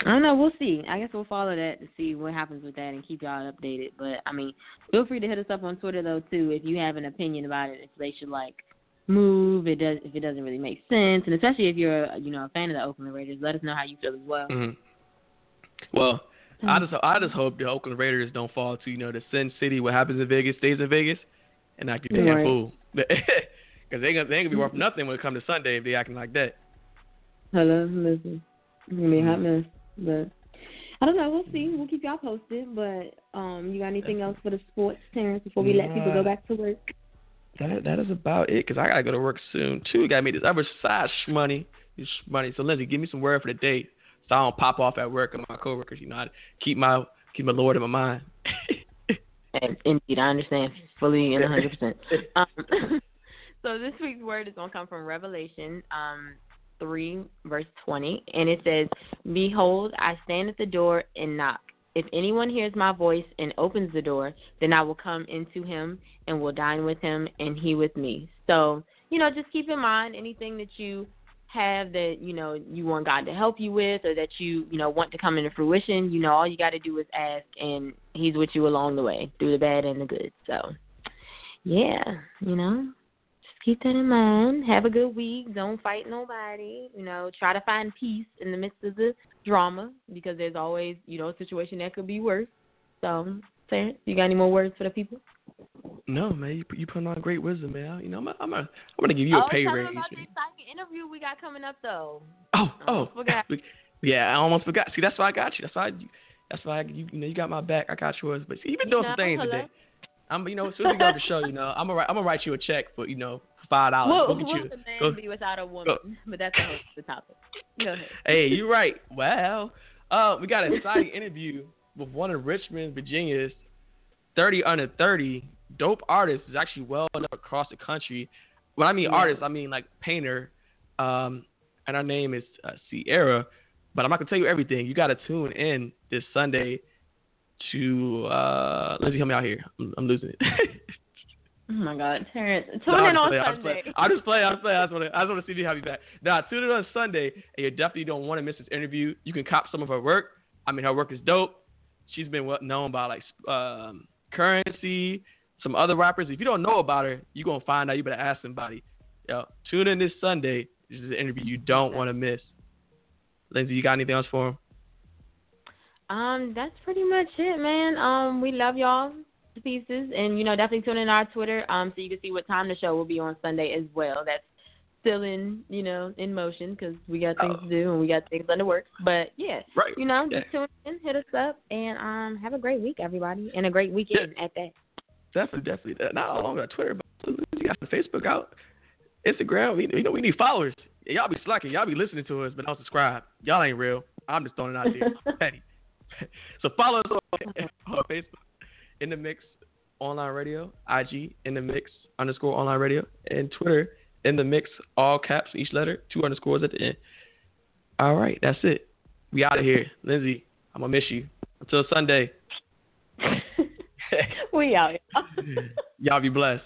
I don't know. We'll see. I guess we'll follow that to see what happens with that and keep y'all updated. But I mean, feel free to hit us up on Twitter though too if you have an opinion about it. If they should like move, it does if it doesn't really make sense, and especially if you're you know a fan of the Oakland Raiders, let us know how you feel as well. hmm Well, I just I just hope the Oakland Raiders don't fall to you know the Sin City. What happens in Vegas stays in Vegas, and act a damn fool. Because they gonna they ain't gonna be worth nothing when it comes to Sunday if they acting like that. Hello, listen. It's gonna be a hot mess, but I don't know. We'll see. We'll keep y'all posted. But um, you got anything else for the sports, Terrence? Before we let people go back to work. That that is about it. Cause I gotta go to work soon too. Got to meet this other side money, this money. So Lindsay, give me some word for the day, so I don't pop off at work and my coworkers. You know, I keep my keep my Lord in my mind. And indeed, I understand fully and 100%. um, so this week's word is going to come from Revelation um, 3, verse 20. And it says, Behold, I stand at the door and knock. If anyone hears my voice and opens the door, then I will come into him and will dine with him and he with me. So, you know, just keep in mind anything that you have that, you know, you want God to help you with or that you, you know, want to come into fruition, you know, all you got to do is ask and he's with you along the way through the bad and the good. So, yeah, you know, keep that in mind. Have a good week. Don't fight nobody. You know, try to find peace in the midst of the drama because there's always, you know, a situation that could be worse. So, Terrence, you got any more words for the people? no, man, you you putting on great wisdom, man. You know, I'm I'm, a, I'm gonna give you a oh, pay tell raise. them about the exciting interview we got coming up, though. Oh, oh, forgot. yeah, I almost forgot. See, that's why I got you. That's why you. That's why you, you know you got my back. I got yours. But see, you've been You doing know, some things hello. today. I'm, you know, as soon as we go to the show, you know, I'm gonna I'm gonna write you a check for, you know, five dollars. Go what get you. would a man go- be without a woman? But that's the, the topic. Go ahead. Hey, you're right. Well, uh, we got an exciting interview with one of Richmond, Virginia's 30 under 30 dope artists. is actually well known across the country. When I mean Yeah. artist, I mean like painter. Um, and her name is uh, Sierra. But I'm not gonna tell you everything. You gotta tune in this Sunday to uh, Lindsay. Help me out here. I'm, I'm losing it. Oh my God, Terrence. Tune No, in on play, Sunday. I'll just play. I'll just play. I just want to. I just want to see you have you back. Now, tune in on Sunday, and you definitely don't want to miss this interview. You can cop some of her work. I mean, her work is dope. She's been well known by like um, Currency, some other rappers. If you don't know about her, you're gonna find out. You better ask somebody. Yo, tune in this Sunday. This is an interview you don't want to miss. Lindsay, you got anything else for him? Um, that's pretty much it, man. Um, we love y'all pieces, and you know, definitely tune in our Twitter, um, so you can see what time the show will be on Sunday as well. That's still in, you know, in motion because we got things Oh. to do and we got things under work. But yeah, Right. you know, Yeah. just tune in, hit us up, and um, have a great week, everybody, and a great weekend at that. Definitely, definitely. Not all on Twitter, but you got the Facebook out, Instagram. We, you know, we need followers. Y'all be slacking. Y'all be listening to us, but don't subscribe. Y'all ain't real. I'm just throwing it out there. Petty. so follow us on, on Facebook, in the mix online radio, IG in the mix underscore online radio, and Twitter in the mix all caps each letter, two underscores at the end. All right, that's it. We out of here, Lindsay. I'm gonna miss you until Sunday. we out. Y'all be blessed.